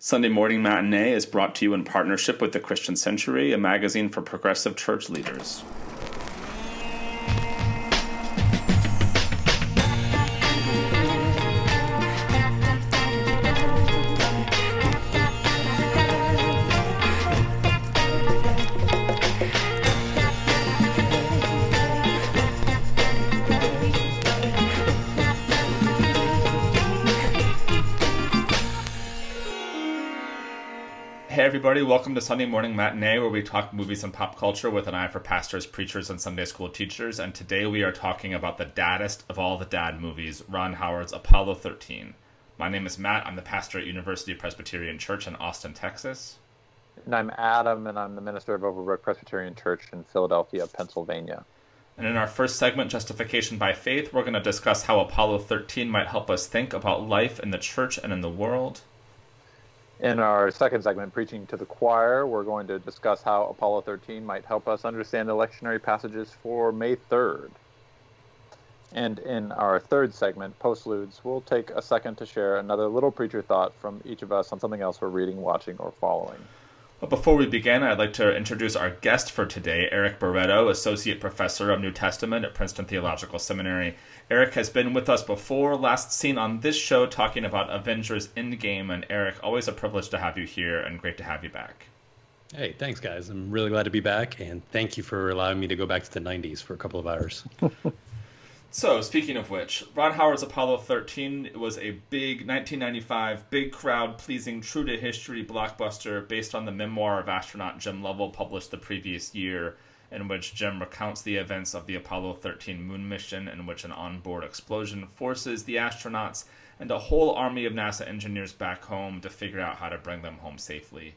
Sunday Morning Matinee is brought to you in partnership with the Christian Century, a magazine for progressive church leaders. Everybody, welcome to Sunday Morning Matinee, where we talk movies and pop culture with an eye for pastors, preachers, and Sunday school teachers. And today we are talking about the daddest of all the dad movies, Ron Howard's Apollo 13. My name is Matt. I'm the pastor at University Presbyterian Church in Austin, Texas. And I'm Adam, and I'm the minister of Overbrook Presbyterian Church in Philadelphia, Pennsylvania. And in our first segment, Justification by Faith, we're going to discuss how Apollo 13 might help us think about life in the church and in the world. In our second segment, Preaching to the Choir, we're going to discuss how Apollo 13 might help us understand lectionary passages for May 3rd. And in our third segment, Postludes, we'll take a second to share another little preacher thought from each of us on something else we're reading, watching, or following. But before we begin, I'd like to introduce our guest for today, Eric Barreto, Associate Professor of New Testament at Princeton Theological Seminary. Eric has been with us before, last seen on this show talking about Avengers Endgame. And Eric, always a privilege to have you here and great to have you back. Hey, thanks, guys. I'm really glad to be back, and thank you for allowing me to go back to the 90s for a couple of hours. So, speaking of which, Ron Howard's Apollo 13 was a big 1995, big crowd pleasing, true to history blockbuster based on the memoir of astronaut Jim Lovell published the previous year, in which Jim recounts the events of the Apollo 13 moon mission, in which an onboard explosion forces the astronauts and a whole army of NASA engineers back home to figure out how to bring them home safely.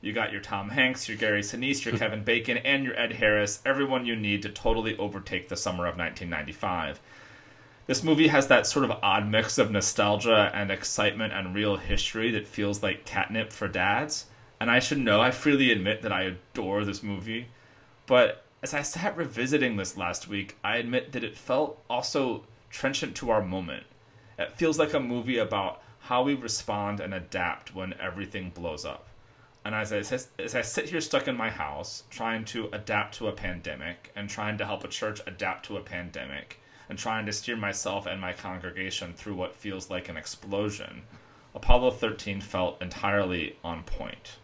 You got your Tom Hanks, your Gary Sinise, your Kevin Bacon, and your Ed Harris, everyone you need to totally overtake the summer of 1995. This movie has that sort of odd mix of nostalgia and excitement and real history that feels like catnip for dads. And I should know, I freely admit that I adore this movie. But as I sat revisiting this last week, I admit that it felt also trenchant to our moment. It feels like a movie about how we respond and adapt when everything blows up. And as I, as I sit here stuck in my house, trying to adapt to a pandemic and trying to help a church adapt to a pandemic and trying to steer myself and my congregation through what feels like an explosion, Apollo 13 felt entirely on point.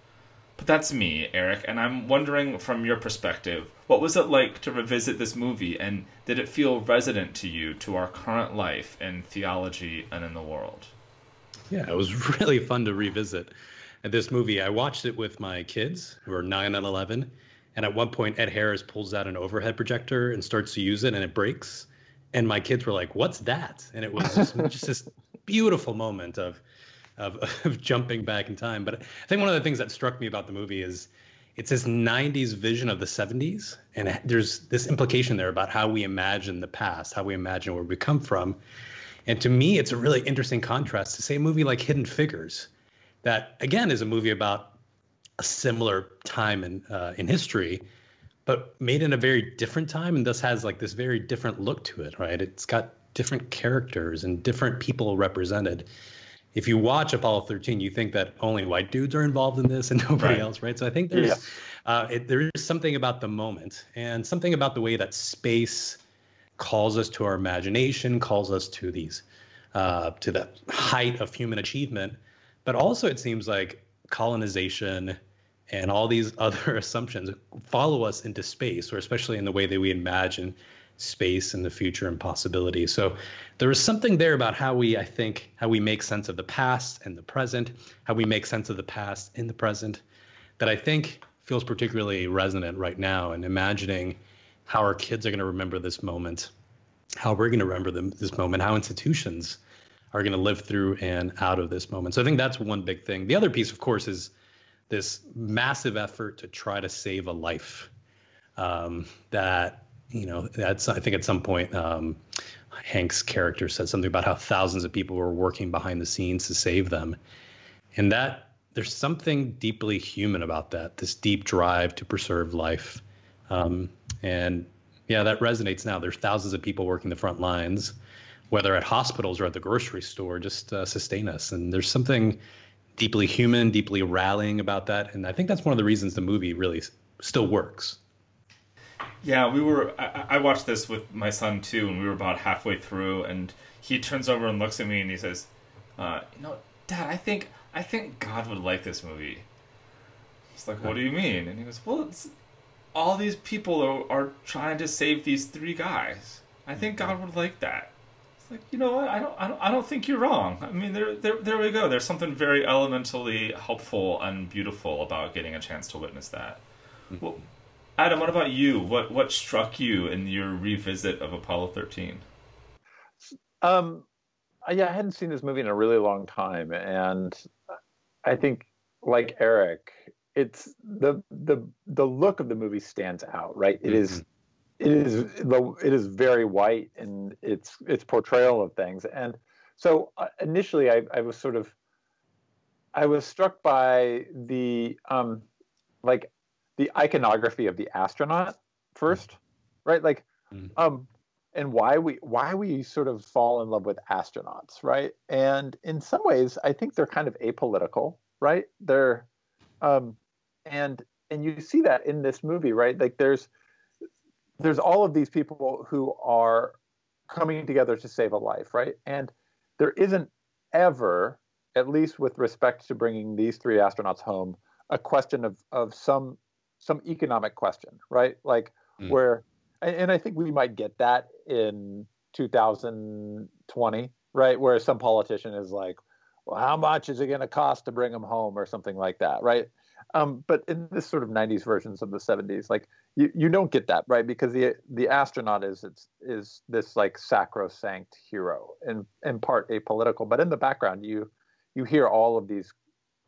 But that's me, Eric, and I'm wondering from your perspective, what was it like to revisit this movie and did it feel resonant to you to our current life in theology and in the world? Yeah, it was really fun to revisit this movie. I watched it with my kids who are nine and 11. And at one point, Ed Harris pulls out an overhead projector and starts to use it, and it breaks. And my kids were like, "What's that?" And it was just, just this beautiful moment of, of of jumping back in time. But I think one of the things that struck me about the movie is it's this 90s vision of the 70s, and there's this implication there about how we imagine the past, how we imagine where we come from. And to me, it's a really interesting contrast to say a movie like Hidden Figures that again is a movie about a similar time in uh, in history, but made in a very different time, and thus has like this very different look to it. Right? It's got different characters and different people represented. If you watch Apollo 13, you think that only white dudes are involved in this and nobody right. else, right? So I think there's yeah. uh, it, there is something about the moment and something about the way that space calls us to our imagination, calls us to these uh, to the height of human achievement but also, it seems like colonization and all these other assumptions follow us into space, or especially in the way that we imagine space and the future and possibility. So there is something there about how we, I think, how we make sense of the past and the present, how we make sense of the past in the present, that I think feels particularly resonant right now. And imagining how our kids are going to remember this moment, how we're going to remember them, this moment, how institutions are going to live through and out of this moment. So I think that's one big thing. The other piece, of course, is this massive effort to try to save a life. Um, that you know, that's I think at some point um, Hanks' character said something about how thousands of people were working behind the scenes to save them, and that there's something deeply human about that. This deep drive to preserve life, um, and yeah, that resonates now. There's thousands of people working the front lines whether at hospitals or at the grocery store, just uh, sustain us. And there's something deeply human, deeply rallying about that, and I think that's one of the reasons the movie really still works. Yeah, we were. I, I watched this with my son too, and we were about halfway through, and he turns over and looks at me and he says, uh, "You know, Dad, I think I think God would like this movie." It's like, "What do you mean?" And he goes, "Well, it's all these people are, are trying to save these three guys. I think God would like that." It's like, you know what? I don't, I don't, I don't think you're wrong. I mean, there, there, there we go. There's something very elementally helpful and beautiful about getting a chance to witness that. Mm-hmm. Well, Adam, what about you? What what struck you in your revisit of Apollo 13? Um, yeah, I hadn't seen this movie in a really long time, and I think, like Eric, it's the the the look of the movie stands out. Right, It mm-hmm. is, it is the it is very white in its its portrayal of things, and so uh, initially I, I was sort of I was struck by the um like the iconography of the astronaut first, right? Like, mm. um, and why we why we sort of fall in love with astronauts, right? And in some ways, I think they're kind of apolitical, right? They're, um, and and you see that in this movie, right? Like there's there's all of these people who are coming together to save a life, right? And there isn't ever, at least with respect to bringing these three astronauts home, a question of of some some economic question, right? Like mm. where, and I think we might get that in 2020, right? Where some politician is like, well, how much is it going to cost to bring them home or something like that, right? Um, but in this sort of 90s versions of the 70s, like you, you don't get that, right? Because the the astronaut is it's is this like sacrosanct hero and in part apolitical, but in the background you you hear all of these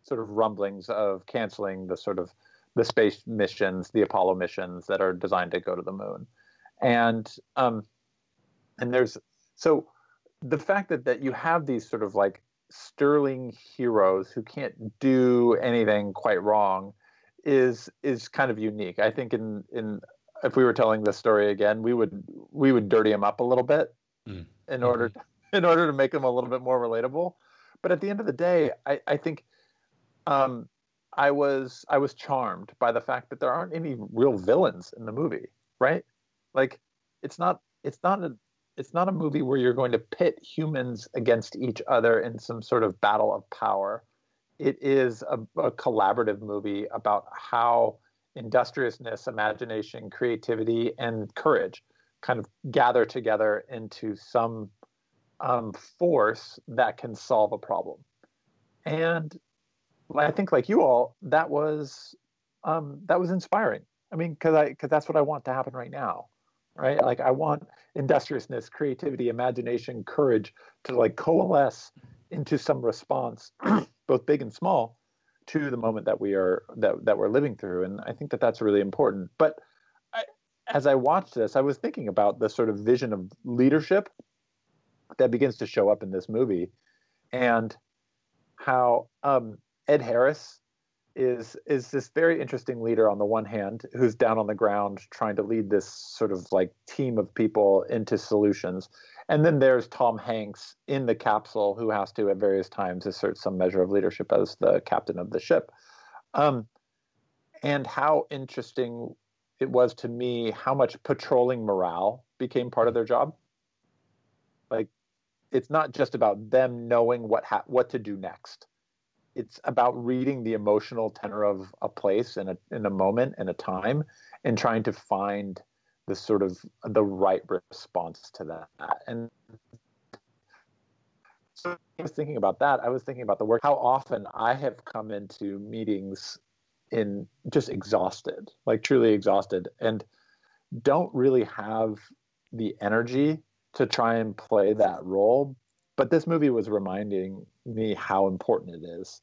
sort of rumblings of canceling the sort of the space missions, the Apollo missions that are designed to go to the moon, and um, and there's so the fact that that you have these sort of like sterling heroes who can't do anything quite wrong is is kind of unique. I think in in if we were telling this story again, we would we would dirty them up a little bit mm. in order to, mm-hmm. in order to make them a little bit more relatable. But at the end of the day, I, I think um, I was I was charmed by the fact that there aren't any real villains in the movie, right? Like it's not it's not a it's not a movie where you're going to pit humans against each other in some sort of battle of power. It is a, a collaborative movie about how industriousness, imagination, creativity, and courage kind of gather together into some um, force that can solve a problem. And I think like you all, that was um, that was inspiring. I mean, because I because that's what I want to happen right now, right? Like I want industriousness, creativity, imagination, courage to like coalesce into some response, both big and small, to the moment that we are that that we're living through. And I think that that's really important. But I, as I watched this, I was thinking about the sort of vision of leadership that begins to show up in this movie, and how um, Ed Harris is is this very interesting leader on the one hand who's down on the ground trying to lead this sort of like team of people into solutions. And then there's Tom Hanks in the capsule who has to at various times assert some measure of leadership as the captain of the ship. Um, and how interesting it was to me how much patrolling morale became part of their job. Like it's not just about them knowing what ha- what to do next it's about reading the emotional tenor of a place and a in a moment and a time and trying to find the sort of the right response to that and so I was thinking about that. I was thinking about the work, how often I have come into meetings in just exhausted, like truly exhausted, and don't really have the energy to try and play that role. But this movie was reminding me how important it is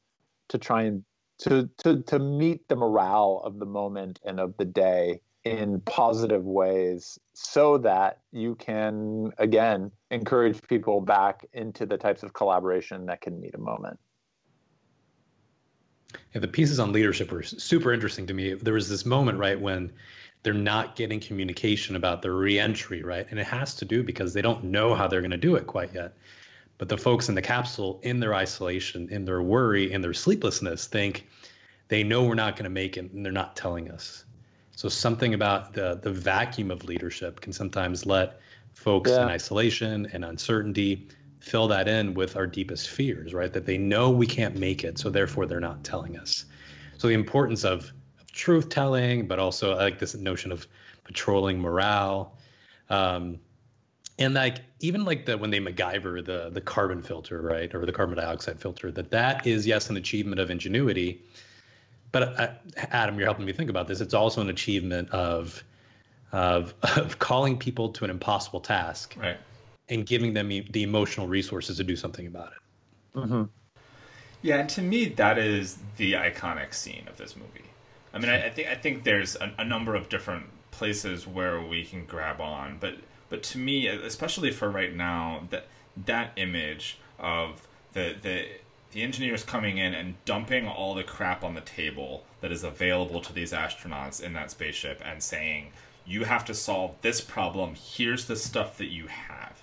to try and to to to meet the morale of the moment and of the day in positive ways so that you can again encourage people back into the types of collaboration that can meet a moment. Yeah, the pieces on leadership were super interesting to me. There was this moment right when they're not getting communication about the reentry right? And it has to do because they don't know how they're going to do it quite yet But the folks in the capsule, in their isolation, in their worry, in their sleeplessness, think they know we're not going to make it and they're not telling us. So something about the the vacuum of leadership can sometimes let folks yeah. in isolation and uncertainty fill that in with our deepest fears, right? That they know we can't make it, so therefore they're not telling us. So the importance of, of truth telling, but also like this notion of patrolling morale. Um, and like even like the when they MacGyver the the carbon filter, right, or the carbon dioxide filter, that that is yes an achievement of ingenuity, but uh, Adam, you're helping me think about this. It's also an achievement of of of calling people to an impossible task, right, and giving them the emotional resources to do something about it. Mm-hmm. Yeah, and to me, that is the iconic scene of this movie. I mean, I, I think I think there's a, a, number of different places where we can grab on, but but to me, especially for right now, that that image of the the the engineers coming in and dumping all the crap on the table that is available to these astronauts in that spaceship and saying, "You have to solve this problem. Here's the stuff that you have,"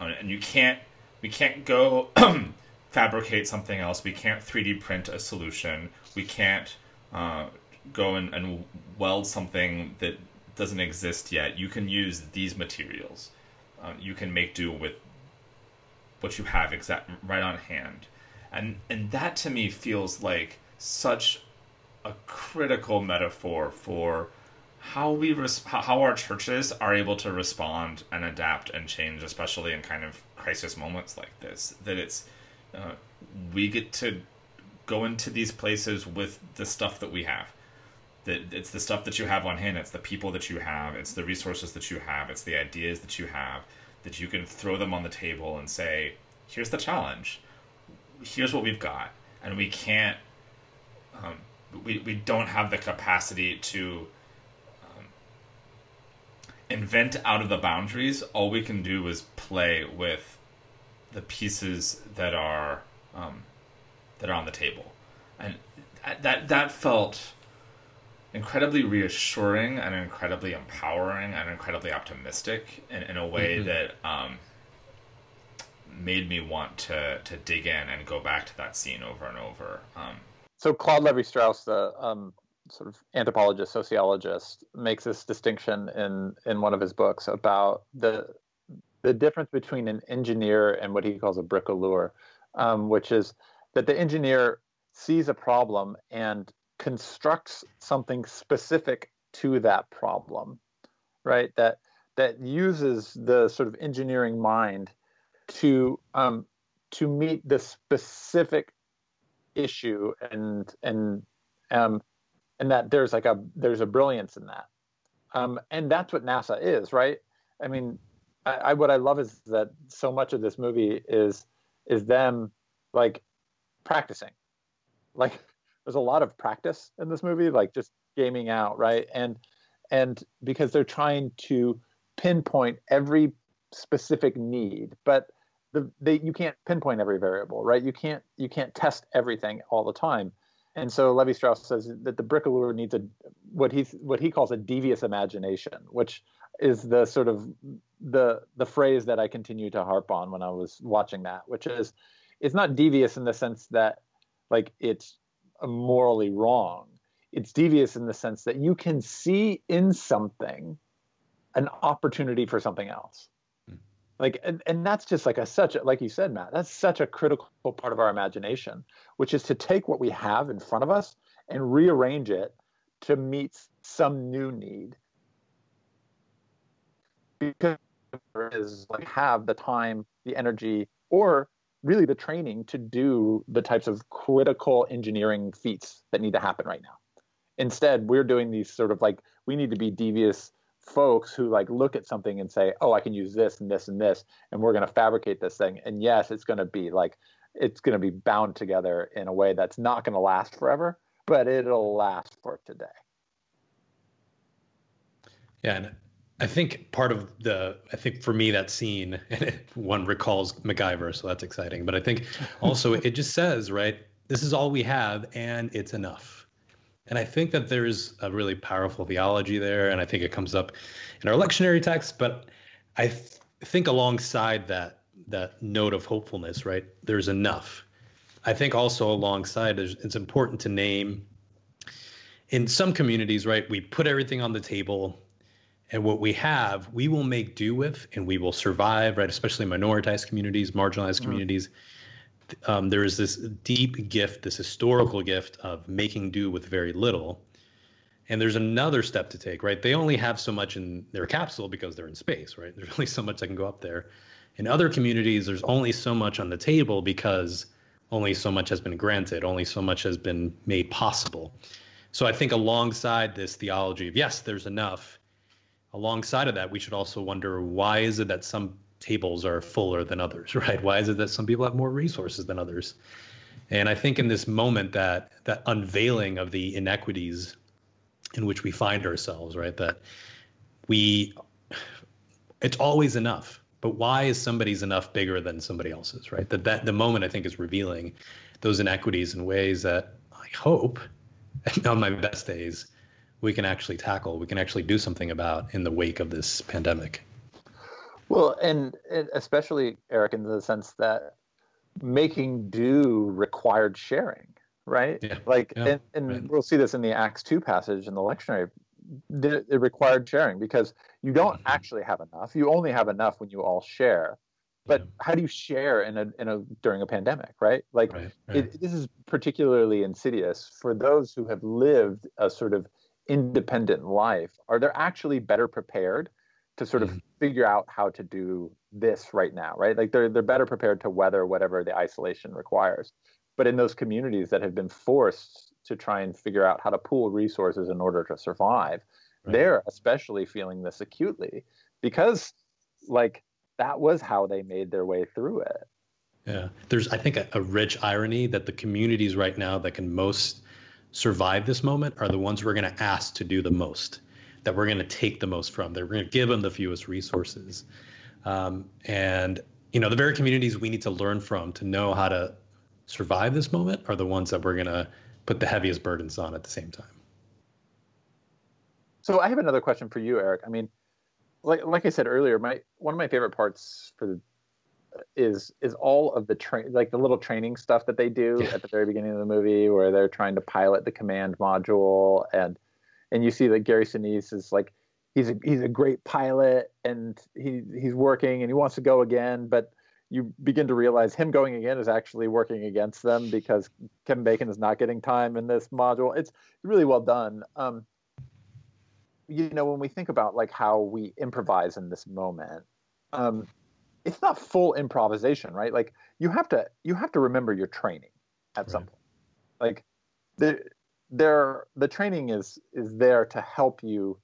uh, and you can't. We can't go fabricate something else. We can't 3D print a solution. We can't uh, go and, and weld something that doesn't exist yet. You can use these materials. Uh, you can make do with what you have exact right on hand, and and that to me feels like such a critical metaphor for how we res- how our churches are able to respond and adapt and change, especially in kind of crisis moments like this. That it's uh, we get to go into these places with the stuff that we have. It's the stuff that you have on hand. It's the people that you have. It's the resources that you have. It's the ideas that you have. That you can throw them on the table and say, "Here's the challenge. Here's what we've got," and we can't. Um, we we don't have the capacity to um, invent out of the boundaries. All we can do is play with the pieces that are um, that are on the table, and that that felt incredibly reassuring and incredibly empowering and incredibly optimistic in, in a way mm-hmm. that um, made me want to to dig in and go back to that scene over and over. Um, so Claude Levi-Strauss, the um, sort of anthropologist, sociologist, makes this distinction in in one of his books about the the difference between an engineer and what he calls a bricoleur, um, which is that the engineer sees a problem and constructs something specific to that problem, right? That that uses the sort of engineering mind to um, to meet the specific issue and and um, and that there's like a there's a brilliance in that, um, and that's what NASA is, right? I mean, I, I, what I love is that so much of this movie is is them like practicing. Like there's a lot of practice in this movie, like just gaming out, right? And and because they're trying to pinpoint every specific need, but the they you can't pinpoint every variable, right? You can't you can't test everything all the time. And so Levi Strauss says that the bricoleur needs a what he what he calls a devious imagination, which is the sort of the the phrase that I continue to harp on when I was watching that, which is it's not devious in the sense that like it's morally wrong. It's devious in the sense that you can see in something an opportunity for something else. Hmm. Like and, and that's just like a such a, like you said, Matt, that's such a critical part of our imagination, which is to take what we have in front of us and rearrange it to meet some new need because is like have the time, the energy, or really the training to do the types of critical engineering feats that need to happen right now. Instead, we're doing these sort of like we need to be devious folks who like look at something and say, "Oh, I can use this and this and this, and we're going to fabricate this thing." And yes, it's going to be like it's going to be bound together in a way that's not going to last forever, but it'll last for today. Yeah, and I think part of the, I think for me, that scene, one recalls MacGyver, so that's exciting. But I think also it just says, right, this is all we have and it's enough. And I think that there's a really powerful theology there. And I think it comes up in our lectionary text. But I th- think alongside that, that note of hopefulness, right? There's enough. I think also alongside it's important to name in some communities, right? We put everything on the table and what we have, we will make do with and we will survive, right? Especially minoritized communities, marginalized mm-hmm. communities. Um, there is this deep gift, this historical gift of making do with very little. And there's another step to take, right? They only have so much in their capsule because they're in space, right? There's only so much that can go up there. In other communities, there's only so much on the table because only so much has been granted, only so much has been made possible. So I think alongside this theology of yes, there's enough, alongside of that, we should also wonder why is it that some tables are fuller than others, right? Why is it that some people have more resources than others? And I think in this moment that that unveiling of the inequities in which we find ourselves, right? That we it's always enough. But why is somebody's enough bigger than somebody else's, right? That that the moment I think is revealing those inequities in ways that I hope on my best days we can actually tackle, we can actually do something about in the wake of this pandemic. Well, and, and especially Eric, in the sense that making do required sharing, right? Yeah. Like, yeah, and, and right. we'll see this in the Acts 2 passage in the lectionary. It required sharing because you don't mm-hmm. actually have enough. You only have enough when you all share. But how do you share in a in a during a pandemic, right? Like right, right. It, this is particularly insidious for those who have lived a sort of independent life. Are they're actually better prepared to sort of mm-hmm. figure out how to do this right now, right? Like they're they're better prepared to weather whatever the isolation requires. But in those communities that have been forced to try and figure out how to pool resources in order to survive, right. they're especially feeling this acutely because like that was how they made their way through it. Yeah. There's I think a, a rich irony that the communities right now that can most survive this moment are the ones we're going to ask to do the most that we're going to take the most from. that we're going to give them the fewest resources. Um, and, you know, the very communities we need to learn from to know how to survive this moment are the ones that we're going to put the heaviest burdens on at the same time. So I have another question for you, Eric. I mean, like like I said earlier, my one of my favorite parts for the is is all of the train like the little training stuff that they do at the very beginning of the movie where they're trying to pilot the command module and and you see that Gary Sinise is like he's a he's a great pilot and he he's working and he wants to go again, but you begin to realize him going again is actually working against them because Kevin Bacon is not getting time in this module. It's really well done. Um, you know, when we think about like how we improvise in this moment, um, it's not full improvisation, right? Like you have to you have to remember your training at right. some point. Like the there the training is is there to help you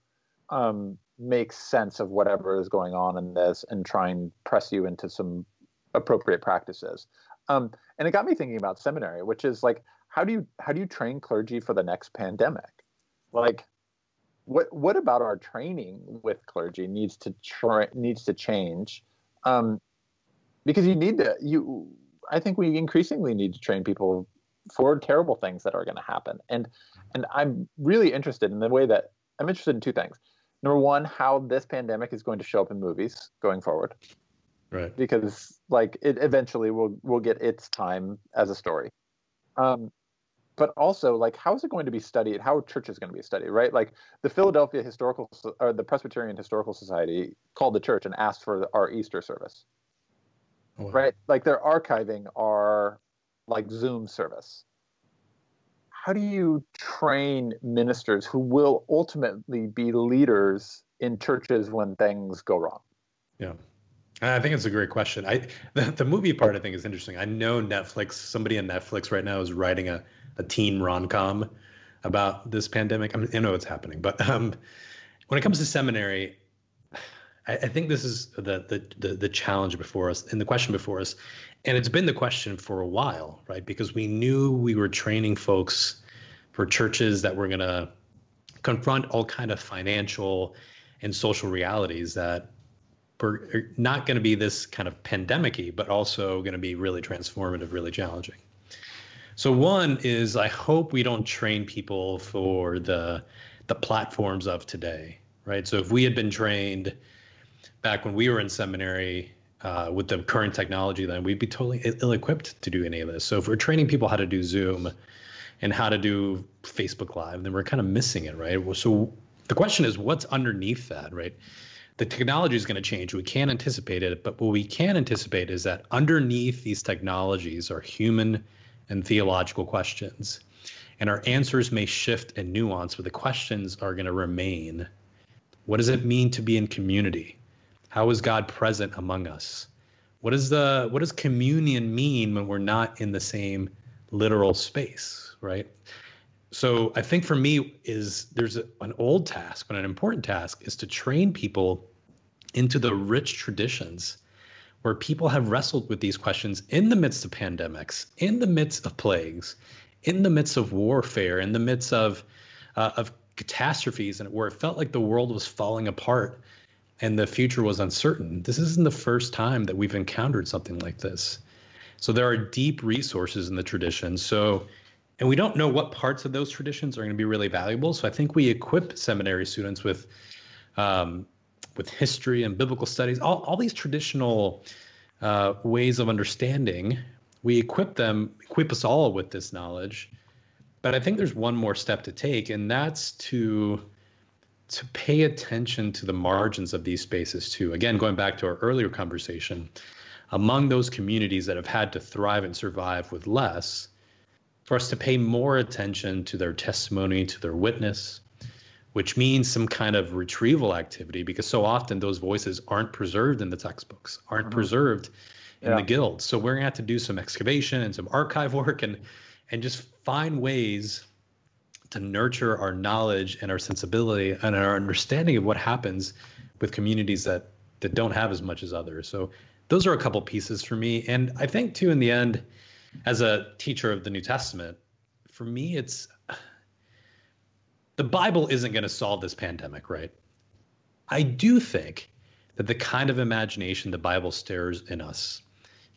um, make sense of whatever is going on in this and try and press you into some appropriate practices. Um, and it got me thinking about seminary, which is like, how do you how do you train clergy for the next pandemic? Like, what what about our training with clergy needs to tra- needs to change? Um, because you need to you. I think we increasingly need to train people for terrible things that are going to happen. And and I'm really interested in the way that I'm interested in two things. Number one, how this pandemic is going to show up in movies going forward. Right. Because like it eventually will will get its time as a story. Um, but also like how is it going to be studied? How church is going to be studied, right? Like the Philadelphia Historical or the Presbyterian Historical Society called the church and asked for our Easter service. Wow. Right? Like they're archiving our like Zoom service. How do you train ministers who will ultimately be leaders in churches when things go wrong? Yeah. I think it's a great question. I the, the movie part I think is interesting. I know Netflix, somebody in Netflix right now is writing a, a teen rom-com about this pandemic. I, mean, I know it's happening, but um, when it comes to seminary, I, I think this is the, the the the challenge before us and the question before us and it's been the question for a while, right? Because we knew we were training folks for churches that were going to confront all kind of financial and social realities that were not going to be this kind of pandemic-y, but also going to be really transformative, really challenging. So one is I hope we don't train people for the the platforms of today, right? So if we had been trained back when we were in seminary uh, with the current technology, then we'd be totally ill-equipped to do any of this. So if we're training people how to do Zoom and how to do Facebook Live, then we're kind of missing it, right? So the question is, what's underneath that, right? The technology is going to change. We can't anticipate it, but what we can anticipate is that underneath these technologies are human and theological questions. And our answers may shift and nuance, but the questions are going to remain. What does it mean to be in community? How is God present among us? What is the what does communion mean when we're not in the same literal space, right? So I think for me is there's a, an old task, but an important task is to train people into the rich traditions where people have wrestled with these questions in the midst of pandemics, in the midst of plagues, in the midst of warfare, in the midst of uh, of catastrophes, and where it felt like the world was falling apart and the future was uncertain. This isn't the first time that we've encountered something like this. So there are deep resources in the tradition. So, and we don't know what parts of those traditions are going to be really valuable. So I think we equip seminary students with, um, with history and biblical studies, all, all these traditional uh, ways of understanding. We equip them, equip us all with this knowledge. But I think there's one more step to take, and that's to to pay attention to the margins of these spaces too. Again, going back to our earlier conversation, among those communities that have had to thrive and survive with less, for us to pay more attention to their testimony, to their witness, which means some kind of retrieval activity, because so often those voices aren't preserved in the textbooks, aren't mm-hmm. preserved in yeah. the guilds. So we're gonna have to do some excavation and some archive work and and just find ways to nurture our knowledge and our sensibility and our understanding of what happens with communities that that don't have as much as others. So those are a couple pieces for me. And I think too in the end, as a teacher of the New Testament, for me it's the Bible isn't going to solve this pandemic, right? I do think that the kind of imagination the Bible stirs in us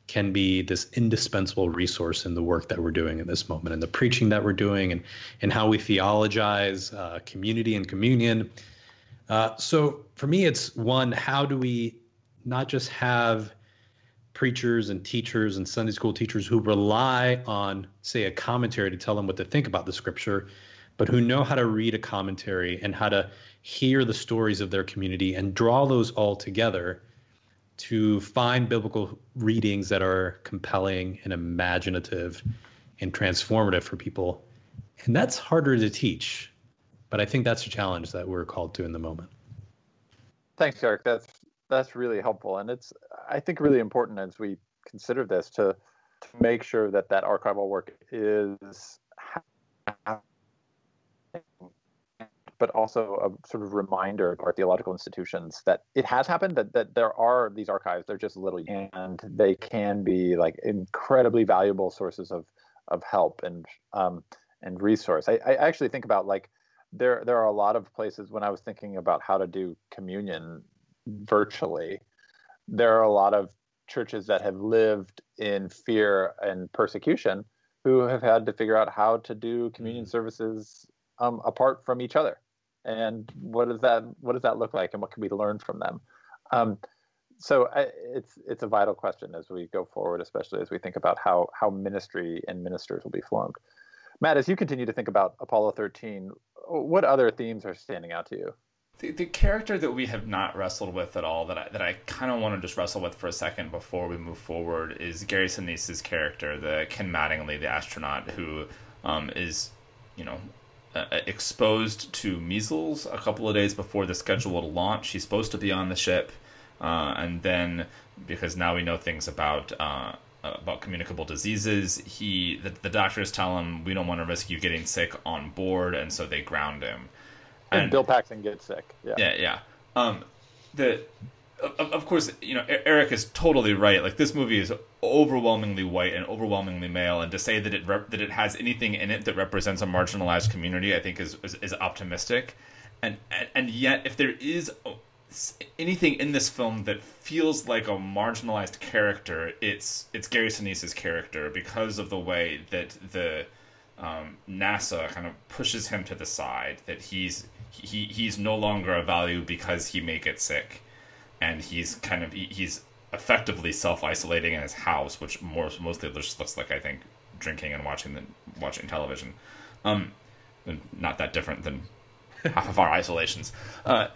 can be this indispensable resource in the work that we're doing in this moment and the preaching that we're doing and, and how we theologize uh, community and communion. Uh, so for me, it's one, how do we not just have preachers and teachers and Sunday school teachers who rely on, say, a commentary to tell them what to think about the scripture, but who know how to read a commentary and how to hear the stories of their community and draw those all together to find biblical readings that are compelling and imaginative and transformative for people. And that's harder to teach, but I think that's a challenge that we're called to in the moment. Thanks, Eric. That's that's really helpful, and it's I think really important as we consider this to to make sure that that archival work is but also a sort of reminder to our theological institutions that it has happened that, that there are these archives they're just little and they can be like incredibly valuable sources of of help and um, and resource I, I actually think about like there there are a lot of places when i was thinking about how to do communion virtually there are a lot of churches that have lived in fear and persecution who have had to figure out how to do communion mm-hmm. services um, apart from each other and what does that what does that look like and what can we learn from them? Um, so I, it's it's a vital question as we go forward especially as we think about how how ministry and ministers will be formed. Matt as you continue to think about apollo 13 what other themes are standing out to you? The, the character that we have not wrestled with at all that I, that I kind of want to just wrestle with for a second before we move forward is Gary Sinise's character, the Ken Mattingly, the astronaut who um, is, you know, exposed to measles a couple of days before the scheduled launch. He's supposed to be on the ship, uh, and then because now we know things about uh, about communicable diseases, he the, the doctors tell him we don't want to risk you getting sick on board, and so they ground him. And, and Bill Paxton gets sick. Yeah, yeah, yeah. Um, the of, course, you know, Eric is totally right. Like this movie is overwhelmingly white and overwhelmingly male, and to say that it rep- that it has anything in it that represents a marginalized community, I think is is, is optimistic. And, and and yet, if there is anything in this film that feels like a marginalized character, it's it's Gary Sinise's character because of the way that the um, NASA kind of pushes him to the side. That he's he he's no longer a value because he may get sick and he's kind of he's effectively self isolating in his house, which more mostly just looks like I think drinking and watching the watching television. Um, not that different than half of our isolations. Uh,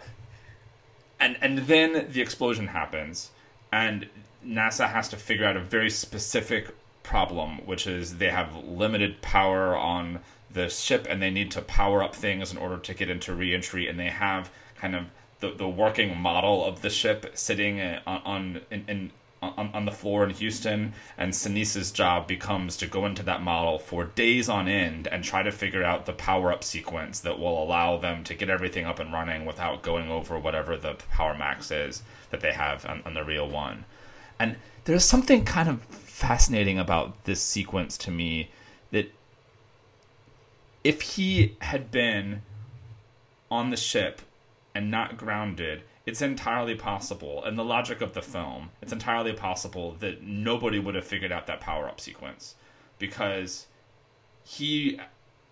and and then the explosion happens, and NASA has to figure out a very specific problem, which is they have limited power on the ship, and they need to power up things in order to get into reentry, and they have kind of the, the working model of the ship sitting uh, on, on in, in on, on the floor in Houston, and Sinise's job becomes to go into that model for days on end and try to figure out the power up sequence that will allow them to get everything up and running without going over whatever the power max is that they have on, on the real one. And there's something kind of fascinating about this sequence to me that if he had been on the ship and not grounded, it's entirely possible, and the logic of the film, it's entirely possible that nobody would have figured out that power up sequence. Because he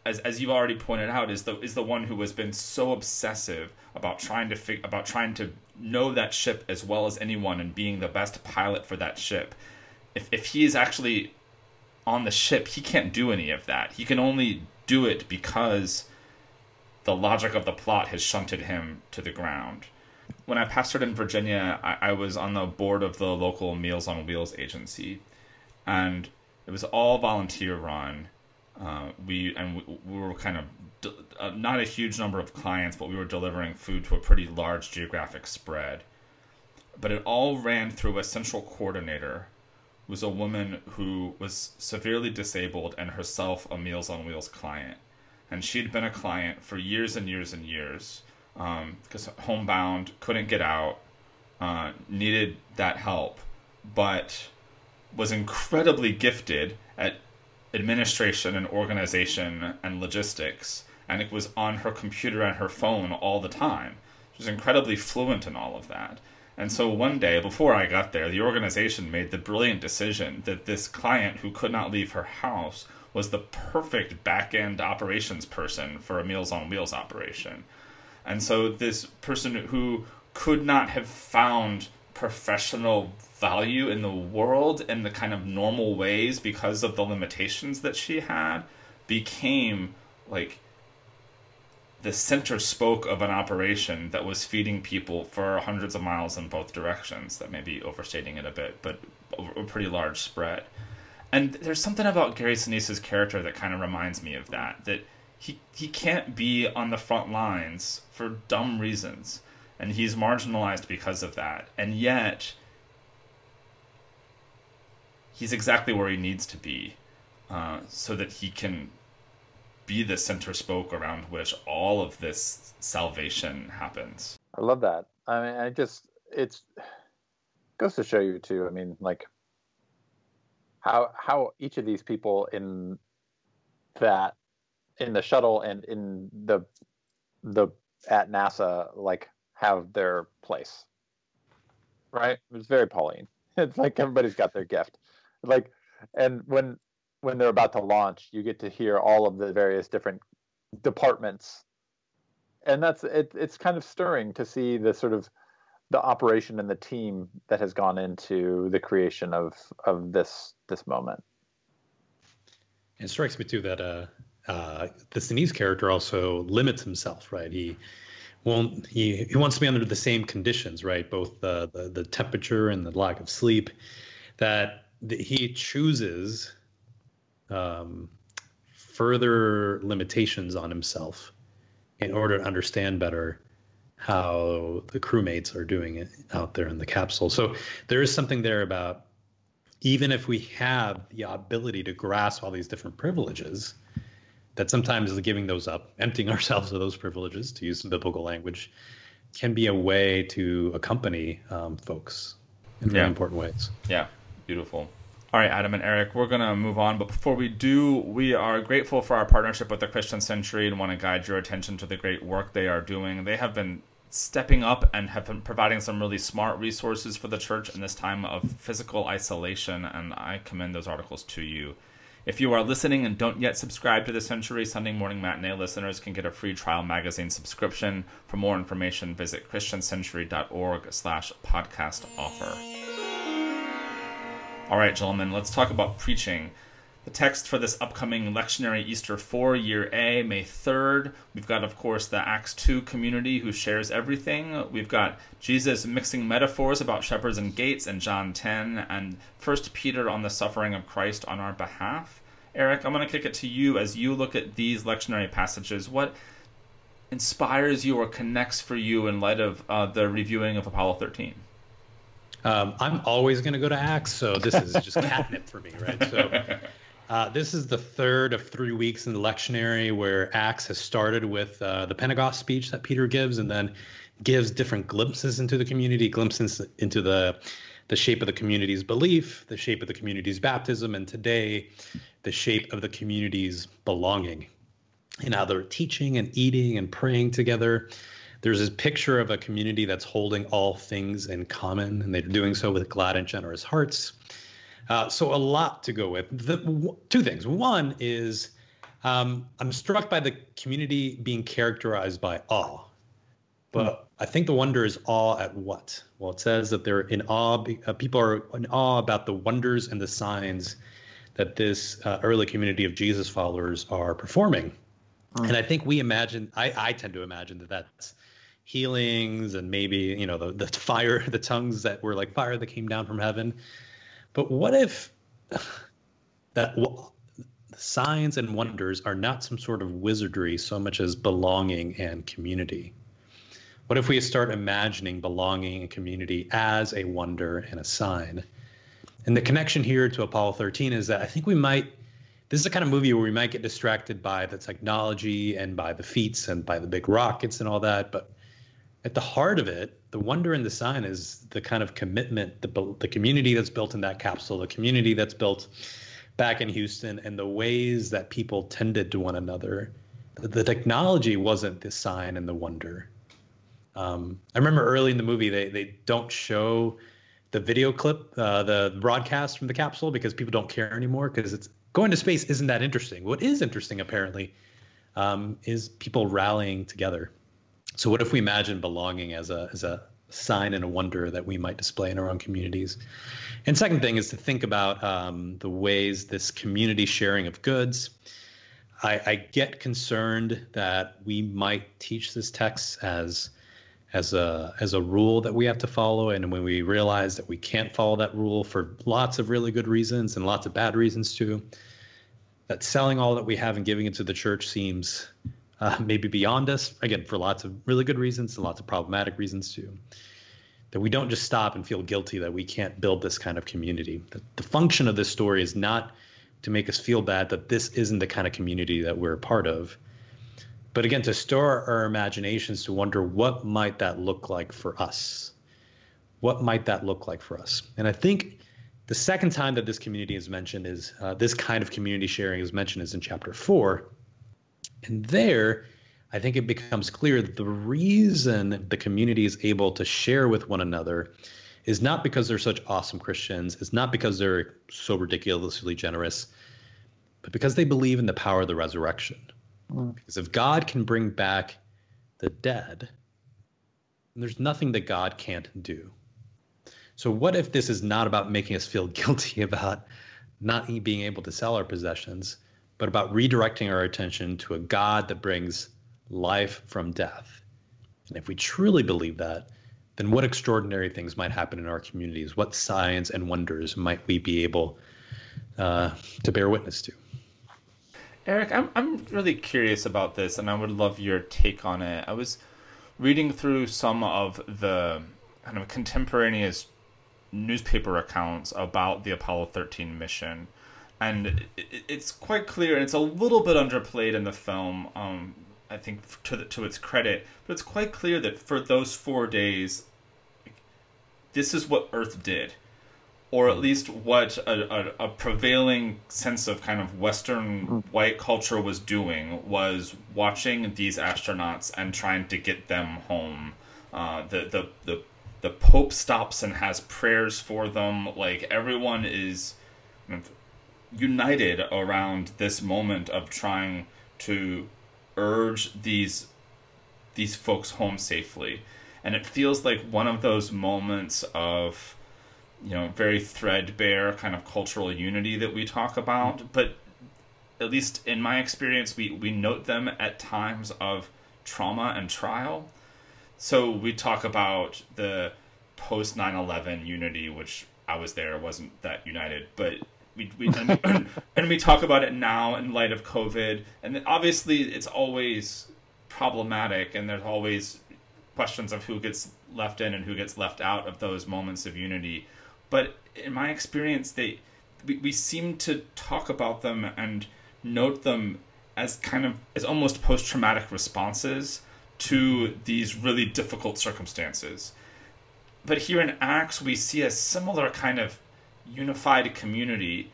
as as you've already pointed out is the is the one who has been so obsessive about trying to fig- about trying to know that ship as well as anyone and being the best pilot for that ship. If if he is actually on the ship he can't do any of that. He can only do it because the logic of the plot has shunted him to the ground. When I pastored in Virginia, I, I was on the board of the local Meals on Wheels agency, and it was all volunteer run. Uh, we and we, we, were kind of uh, not a huge number of clients, but we were delivering food to a pretty large geographic spread. But it all ran through a central coordinator, who was a woman who was severely disabled and herself a Meals on Wheels client and she'd been a client for years and years and years because um, homebound couldn't get out uh, needed that help but was incredibly gifted at administration and organization and logistics and it was on her computer and her phone all the time. She was incredibly fluent in all of that. And so one day before i got there the organization made the brilliant decision that this client who could not leave her house was the perfect back end operations person for a Meals on Wheels operation. And so this person who could not have found professional value in the world in the kind of normal ways because of the limitations that she had became like the center spoke of an operation that was feeding people for hundreds of miles in both directions. That may be overstating it a bit, but a pretty large spread. And there's something about Gary Sinise's character that kind of reminds me of that. That he he can't be on the front lines for dumb reasons, and he's marginalized because of that. And yet, he's exactly where he needs to be, uh, so that he can be the center spoke around which all of this salvation happens. I love that. I mean, I just it's goes to show you too. I mean, like how how each of these people in that in the shuttle and in the the at NASA like have their place. Right? It's very Pauline. It's like everybody's got their gift. Like and when when they're about to launch, you get to hear all of the various different departments. And that's it it's kind of stirring to see the sort of the operation and the team that has gone into the creation of of this this moment. It strikes me too that uh, uh, the Sinise character also limits himself, right? He won't he, he wants to be under the same conditions, right? Both the, the the temperature and the lack of sleep. That he chooses um, further limitations on himself in order to understand better how the crewmates are doing it out there in the capsule. So there is something there about even if we have the ability to grasp all these different privileges, that sometimes giving those up, emptying ourselves of those privileges, to use some biblical language, can be a way to accompany um, folks in very important ways. Yeah, beautiful. All right, Adam and Eric, we're going to move on. But before we do, we are grateful for our partnership with the Christian Century and want to guide your attention to the great work they are doing. They have been stepping up and have been providing some really smart resources for the church in this time of physical isolation, and I commend those articles to you. If you are listening and don't yet subscribe to the Century Sunday Morning Matinee, listeners can get a free trial magazine subscription. For more information, visit christiancentury.org slash podcast offer. All right, gentlemen, let's talk about preaching. The text for this upcoming lectionary Easter 4, Year A, May 3rd. We've got, of course, the Acts 2 community who shares everything. We've got Jesus mixing metaphors about shepherds and gates in John 10, and 1 Peter on the suffering of Christ on our behalf. Eric, I'm going to kick it to you as you look at these lectionary passages. What inspires you or connects for you in light of uh, the reviewing of Apollo 13? Um, I'm always going to go to Acts, so this is just catnip for me, right? So uh, this is the third of three weeks in the lectionary where Acts has started with uh, the Pentecost speech that Peter gives, and then gives different glimpses into the community, glimpses into the the shape of the community's belief, the shape of the community's baptism, and today, the shape of the community's belonging. And how they're teaching and eating and praying together. There's this picture of a community that's holding all things in common, and they're doing so with glad and generous hearts. Uh, so a lot to go with. The, w- two things. One is um, I'm struck by the community being characterized by awe, but I think the wonder is awe at what? Well, it says that they're in awe. Uh, people are in awe about the wonders and the signs that this uh, early community of Jesus followers are performing. And I think we imagine. I, I tend to imagine that that's healings and maybe you know the, the fire, the tongues that were like fire that came down from heaven. But what if that w- signs and wonders are not some sort of wizardry so much as belonging and community? What if we start imagining belonging and community as a wonder and a sign? And the connection here to Apollo 13 is that I think we might, this is the kind of movie where we might get distracted by the technology and by the feats and by the big rockets and all that. But at the heart of it, the wonder and the sign is the kind of commitment, the, the community that's built in that capsule, the community that's built back in Houston, and the ways that people tended to one another. The, the technology wasn't the sign and the wonder. Um, I remember early in the movie, they, they don't show the video clip, uh, the broadcast from the capsule, because people don't care anymore because it's going to space isn't that interesting. What is interesting, apparently, um, is people rallying together. So what if we imagine belonging as a as a sign and a wonder that we might display in our own communities? And second thing is to think about um, the ways this community sharing of goods. I, I get concerned that we might teach this text as as a as a rule that we have to follow and when we realize that we can't follow that rule for lots of really good reasons and lots of bad reasons too that selling all that we have and giving it to the church seems uh, maybe beyond us again for lots of really good reasons and lots of problematic reasons too that we don't just stop and feel guilty that we can't build this kind of community. The, the function of this story is not to make us feel bad that this isn't the kind of community that we're a part of but again to stir our imaginations to wonder what might that look like for us? What might that look like for us? And i think the second time that this community is mentioned is uh, this kind of community sharing is mentioned is in chapter four and there i think it becomes clear that the reason the community is able to share with one another is not because they're such awesome christians it's not because they're so ridiculously generous but because they believe in the power of the resurrection. Mm. Because if God can bring back the dead, there's nothing that God can't do. So, what if this is not about making us feel guilty about not being able to sell our possessions, but about redirecting our attention to a God that brings life from death? And if we truly believe that, then what extraordinary things might happen in our communities? What signs and wonders might we be able uh, to bear witness to? Eric, I'm I'm really curious about this, and I would love your take on it. I was reading through some of the kind of contemporaneous newspaper accounts about the Apollo 13 mission, and it's quite clear, and it's a little bit underplayed in the film. Um, I think to the, to its credit, but it's quite clear that for those four days, this is what Earth did or at least what a, a, a, prevailing sense of kind of Western white culture was doing was watching these astronauts and trying to get them home. Uh, the, the the the Pope stops and has prayers for them. Like everyone is united around this moment of trying to urge these these folks home safely, and it feels like one of those moments of you know very threadbare kind of cultural unity that we talk about, mm-hmm. but at least in my experience, we we note them at times of trauma and trial. So we talk about the post 9/11 unity, which I was there, wasn't that united, but we, we and, and, we talk about it now in light of COVID, and obviously it's always problematic, and there's always questions of who gets left in and who gets left out of those moments of unity. But in my experience, they we, we seem to talk about them and note them as kind of as almost post traumatic responses to these really difficult circumstances. But here in Acts, we see a similar kind of unified community,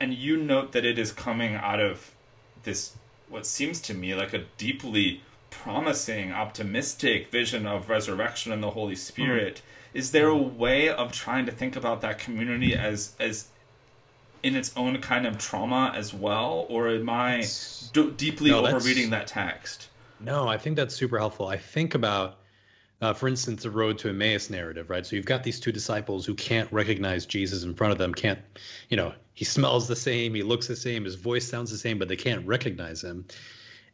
and you note that it is coming out of this, what seems to me like a deeply promising, optimistic vision of resurrection and the Holy mm-hmm. Spirit. Mm-hmm. Is there a way of trying to think about that community as as in its own kind of trauma as well, or am I d- deeply no, overreading that text? No, I think that's super helpful. I think about uh, for instance, the road to Emmaus narrative, right? So you've got these two disciples who can't recognize Jesus in front of them, can't, you know, he smells the same, he looks the same, his voice sounds the same, but they can't recognize him.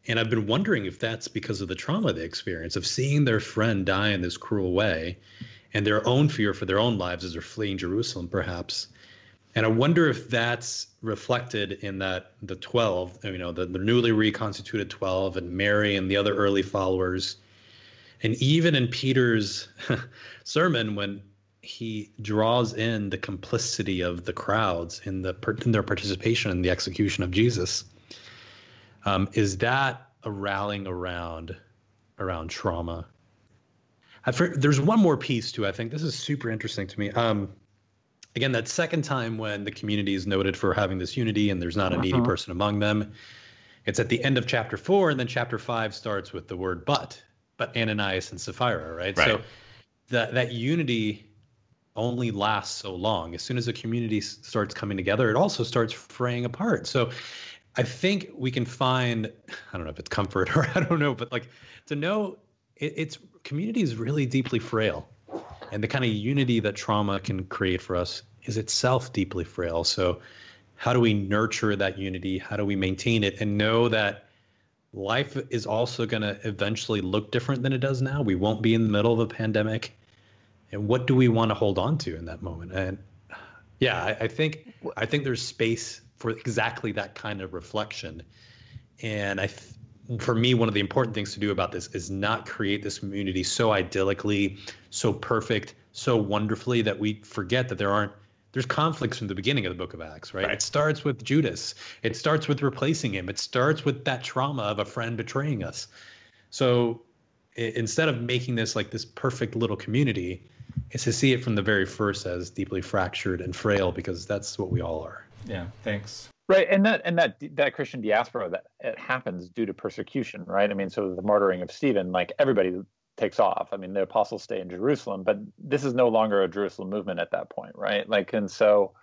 And I've been wondering if that's because of the trauma they experience of seeing their friend die in this cruel way and their own fear for their own lives as they're fleeing Jerusalem, perhaps. And I wonder if that's reflected in that the 12, you know, the, the newly reconstituted 12 and Mary and the other early followers and even in Peter's sermon, when he draws in the complicity of the crowds in the in their participation in the execution of Jesus, um, is that a rallying around around trauma? there's one more piece too. I think this is super interesting to me. Um, again, that second time when the community is noted for having this unity and there's not a needy uh-huh. person among them, it's at the end of chapter four, and then chapter five starts with the word "but," but Ananias and Sapphira, right? right. So that that unity only lasts so long. As soon as a community starts coming together, it also starts fraying apart. So I think we can find I don't know if it's comfort or I don't know, but like to know it, it's community is really deeply frail, and the kind of unity that trauma can create for us is itself deeply frail. So how do we nurture that unity? How do we maintain it and know that life is also going to eventually look different than it does now. We won't be in the middle of a pandemic. And what do we want to hold on to in that moment? And yeah, I, I think I think there's space for exactly that kind of reflection. And I, for me, one of the important things to do about this is not create this community so idyllically, so perfect, so wonderfully that we forget that there aren't there's conflicts from the beginning of the book of Acts, right? right? It starts with Judas. It starts with replacing him. It starts with that trauma of a friend betraying us. So instead of making this like this perfect little community, is to see it from the very first as deeply fractured and frail because that's what we all are. Yeah, thanks. Right, and that and that that Christian diaspora that it happens due to persecution, right? I mean, so the martyring of Stephen, like everybody takes off. I mean, the apostles stay in Jerusalem, but this is no longer a Jerusalem movement at that point, right? Like, and so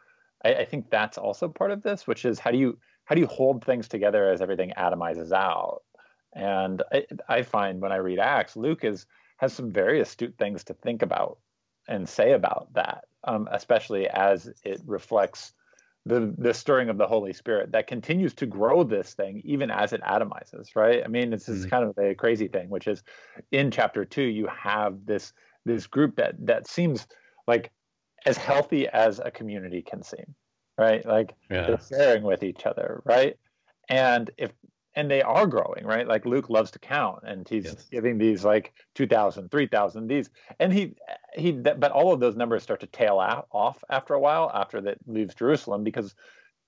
I, I, think that's also part of this, which is how do you how do you hold things together as everything atomizes out? And I, I find when I read Acts, Luke is has some very astute things to think about and say about that, um, especially as it reflects the the stirring of the Holy Spirit that continues to grow this thing even as it atomizes, right? I mean, it's mm-hmm. kind of a crazy thing, which is in chapter two, you have this this group that that seems like as healthy as a community can seem, right? Like yeah. they're sharing with each other, right? And if and they are growing right like luke loves to count and he's yes. giving these like 2000 3000 these and he he but all of those numbers start to tail out, off after a while after that leaves jerusalem because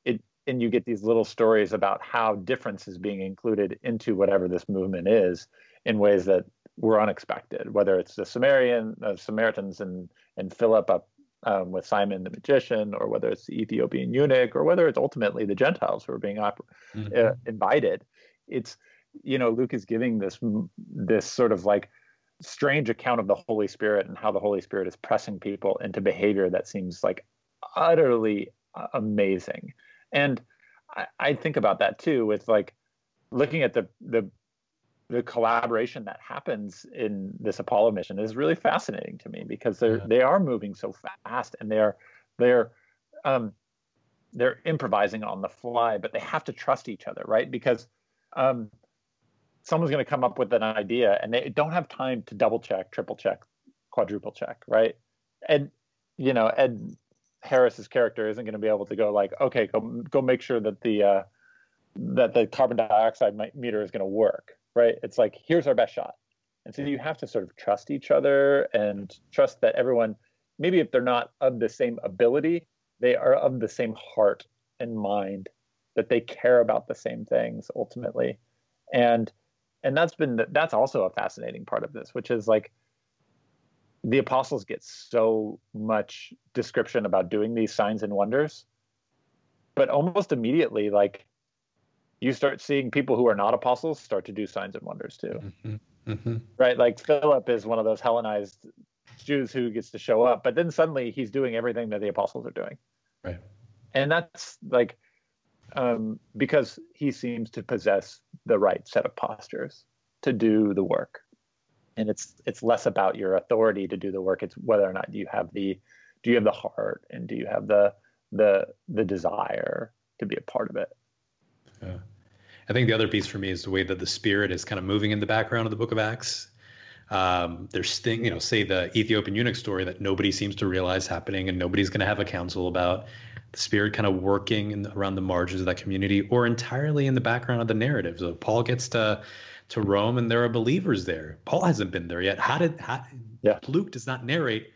it and you get these little stories about how difference is being included into whatever this movement is in ways that were unexpected whether it's the samaritan uh, samaritans and and philip up um, with Simon the magician, or whether it's the Ethiopian eunuch, or whether it's ultimately the Gentiles who are being op- mm-hmm. uh, invited it's you know luke is giving this this sort of like strange account of the holy spirit and how the holy spirit is pressing people into behavior that seems like utterly amazing and I, I think about that too with like looking at the the the collaboration that happens in this Apollo mission is really fascinating to me because they're yeah. they are moving so fast and they're they're um, they're improvising on the fly, but they have to trust each other, right? Because um, someone's going to come up with an idea and they don't have time to double check, triple check, quadruple check, right? And you know, Ed Harris's character isn't going to be able to go like, okay, go go make sure that the uh, that the carbon dioxide meter is going to work, right? It's like here's our best shot, and so you have to sort of trust each other and trust that everyone, maybe if they're not of the same ability, they are of the same heart and mind, that they care about the same things ultimately, and and that's been that's also a fascinating part of this, which is like the apostles get so much description about doing these signs and wonders, but almost immediately, like you start seeing people who are not apostles start to do signs and wonders too. Mm-hmm. Mm-hmm. Right? Like Philip is one of those Hellenized Jews who gets to show up, but then suddenly he's doing everything that the apostles are doing. Right. And that's like um, because he seems to possess the right set of postures to do the work. And it's it's less about your authority to do the work. It's whether or not you have the do you have the heart and do you have the the the desire to be a part of it. Yeah. I think the other piece for me is the way that the spirit is kind of moving in the background of the book of Acts. Um, there's thing, you know, say the Ethiopian eunuch story that nobody seems to realize happening and nobody's going to have a council about the spirit kind of working in, around the margins of that community or entirely in the background of the narrative. So Paul gets to to Rome and there are believers there. Paul hasn't been there yet. How did how, yeah. Luke does not narrate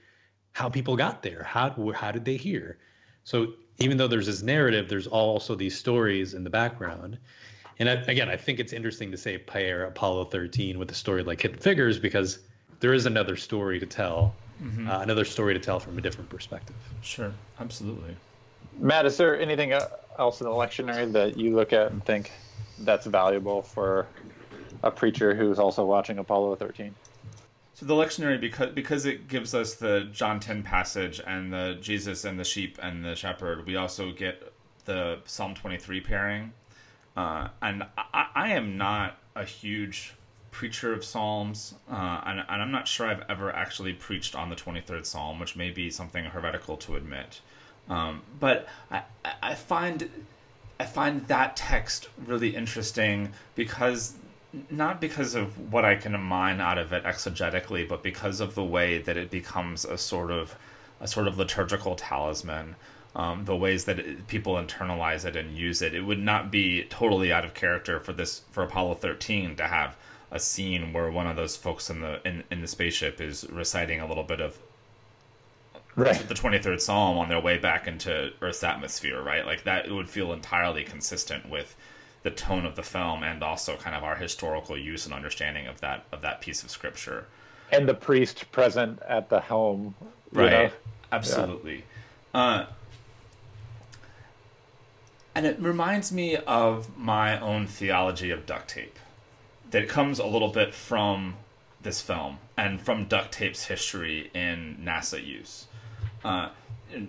how people got there. How how did they hear? So even though there's this narrative, there's also these stories in the background. And I, again, I think it's interesting to say pair Apollo 13 with a story like Hidden Figures because there is another story to tell, mm-hmm. uh, another story to tell from a different perspective. Sure, absolutely. Matt, is there anything else in the lectionary that you look at and think that's valuable for a preacher who's also watching Apollo 13? So the lectionary because because it gives us the John 10 passage and the Jesus and the sheep and the shepherd, we also get the Psalm 23 pairing. Uh, and I, I, am not a huge preacher of psalms, uh, and, and, I'm not sure I've ever actually preached on the 23rd psalm, which may be something heretical to admit. Um, but I, I find I find that text really interesting because not because of what I can mine out of it exegetically, but because of the way that it becomes a sort of a sort of liturgical talisman. Um, the ways that it, people internalize it and use it, it would not be totally out of character for this for Apollo thirteen to have a scene where one of those folks in the in, in the spaceship is reciting a little bit of right. the 23rd psalm on their way back into earth's atmosphere right like that it would feel entirely consistent with the tone of the film and also kind of our historical use and understanding of that of that piece of scripture. And the priest present at the helm, right? Know? Absolutely. Yeah. Uh, and it reminds me of my own theology of duct tape. That comes a little bit from this film and from duct tape's history in NASA use. Uh,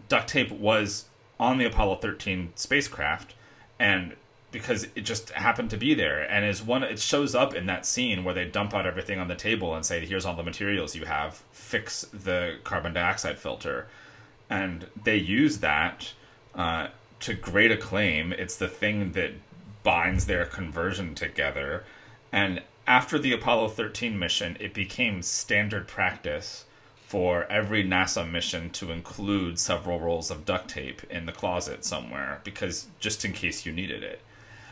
duct tape was on the Apollo 13 spacecraft, and because it just happened to be there and is one it shows up in that scene where they dump out everything on the table and say here's all the materials you have. Fix the carbon dioxide filter. And they use that uh, to great acclaim. It's the thing that binds their conversion together. And after the apollo 13 mission it became standard practice for every NASA mission to include several rolls of duct tape in the closet somewhere because just in case you needed it.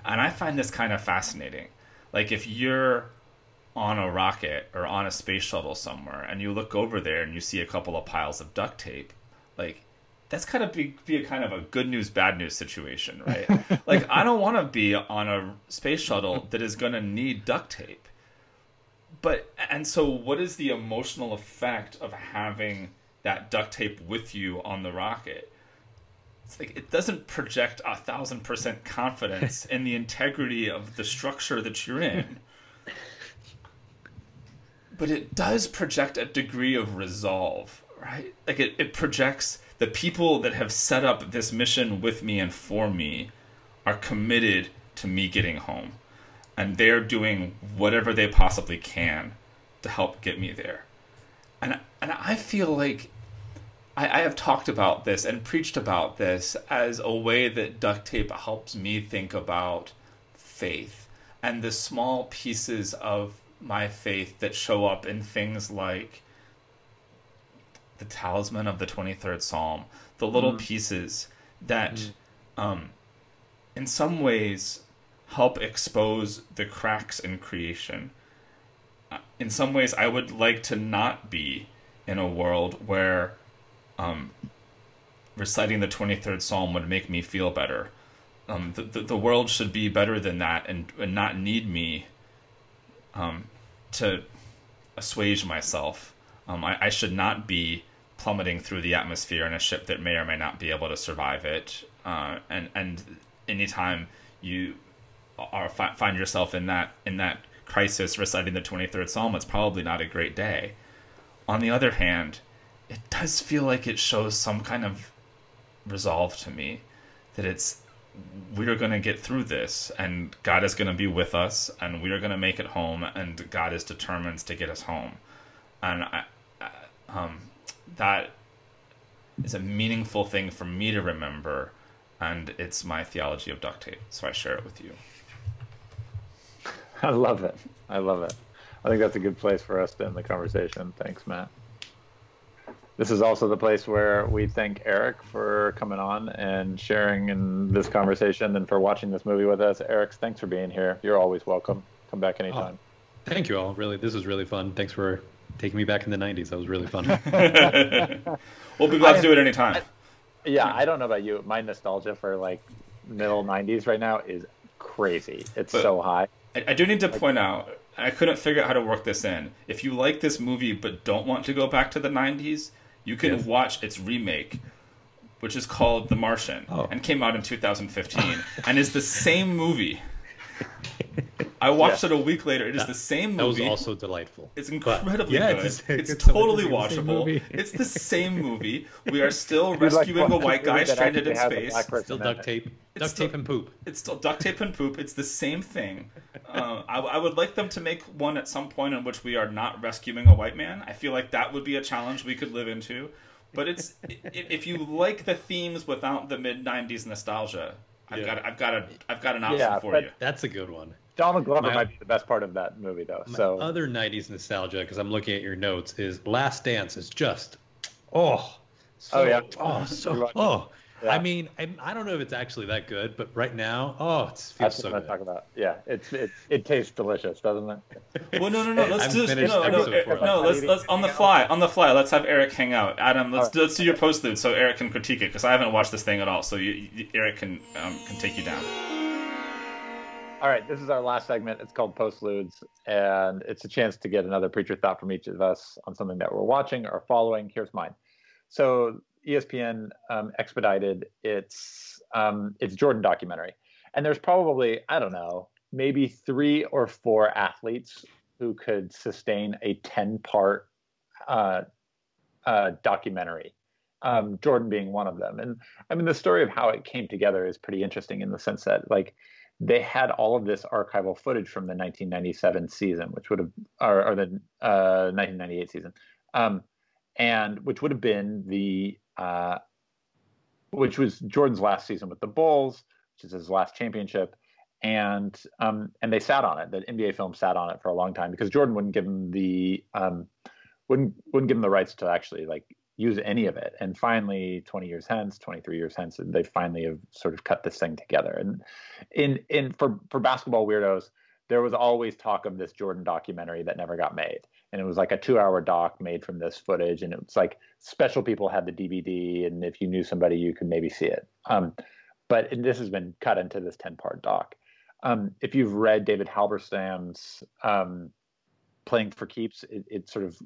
And I find this kind of fascinating. Like if you're on a rocket or on a space shuttle somewhere and you look over there and you see a couple of piles of duct tape, like that's kind of be, be a kind of a good news bad news situation, right? like I don't want to be on a space shuttle that is going to need duct tape. But and so what is the emotional effect of having that duct tape with you on the rocket? it's like it doesn't project a thousand percent confidence in the integrity of the structure that you're in. But it does project a degree of resolve right? Like it, it projects the people that have set up this mission with me and for me are committed to me getting home and they're doing whatever they possibly can to help get me there. And and I feel like I, I have talked about this and preached about this as a way that duct tape helps me think about faith and the small pieces of my faith that show up in things like the talisman of the 23rd psalm the little mm. pieces that mm. um, in some ways help expose the cracks in creation uh, in some ways i would like to not be in a world where um, reciting the 23rd psalm would make me feel better um, the, the, the world should be better than that and, and not need me um, to assuage myself. Um, I, I should not be plummeting through the atmosphere in a ship that may or may not be able to survive it. Uh, and and anytime you are find yourself in that in that crisis reciting the 23rd psalm it's probably not a great day on the other hand it does feel like it shows some kind of resolve to me that it's we are going to get through this and God is going to be with us and we are going to make it home and God is determined to get us home. And I, um, that is a meaningful thing for me to remember and it's my theology of duct tape. So I share it with you. I love it. I love it. I think that's a good place for us to end the conversation. Thanks, Matt. This is also the place where we thank Eric for coming on and sharing in this conversation and for watching this movie with us. Eric, thanks for being here. You're always welcome. Come back oh, anytime. Oh, thank you all. Really, this was really fun. Thanks for taking me back in the 90s. That was really fun. we'll be glad I, to do it anytime. I, yeah, I don't know about you. My nostalgia for like middle 90s right now is crazy. It's but so high. I, I do need to point out I couldn't figure out how to work this in. If you like this movie but don't want to go back to the 90s, you can yes. watch its remake, which is called The Martian, oh. and came out in 2015, and is the same movie. I watched yeah. it a week later. It is the same movie. That was also delightful. It's incredibly yeah, good. It's, it's, it's totally watchable. It's the same movie. We are still rescuing like, a white guy stranded in space. Still duct tape. Duct still, tape and poop. It's still duct tape and poop. It's the same thing. Uh, I, I, would like them to make one at some point in which we are not rescuing a white man. I feel like that would be a challenge we could live into. But it's if you like the themes without the mid '90s nostalgia, I've yeah. got I've got a I've got an option yeah, for you. That's a good one. Donald Glover my, might be the best part of that movie, though. so other '90s nostalgia, because I'm looking at your notes, is Last Dance is just oh, so, oh yeah, oh so oh. Yeah. I mean, I, I, don't know if it's actually that good, but right now, oh, it feels That's so what good. Talk about. Yeah, it's it, it tastes delicious, doesn't it? Well, no, no, no. Let's just no, no, no. no let's let's on the fly, on the fly. Let's have Eric hang out. Adam, let's right. let's do your postlude so Eric can critique it because I haven't watched this thing at all. So you, you, Eric can um, can take you down. All right, this is our last segment. It's called Postludes, and it's a chance to get another preacher thought from each of us on something that we're watching or following. Here's mine. So ESPN um, expedited its um, its Jordan documentary, and there's probably I don't know maybe three or four athletes who could sustain a ten part uh, uh, documentary. Um, Jordan being one of them, and I mean the story of how it came together is pretty interesting in the sense that like they had all of this archival footage from the 1997 season, which would have, or, or the uh, 1998 season, um, and which would have been the, uh, which was Jordan's last season with the Bulls, which is his last championship, and um, and they sat on it. The NBA film sat on it for a long time because Jordan wouldn't give them the um, wouldn't wouldn't give them the rights to actually like use any of it. And finally, 20 years hence, 23 years hence, they finally have sort of cut this thing together. And in in for for basketball weirdos, there was always talk of this Jordan documentary that never got made. And it was like a two hour doc made from this footage. And it was like special people had the DVD. And if you knew somebody, you could maybe see it. Um, but this has been cut into this 10 part doc. Um, if you've read David Halberstam's um, Playing for Keeps, it, it, sort of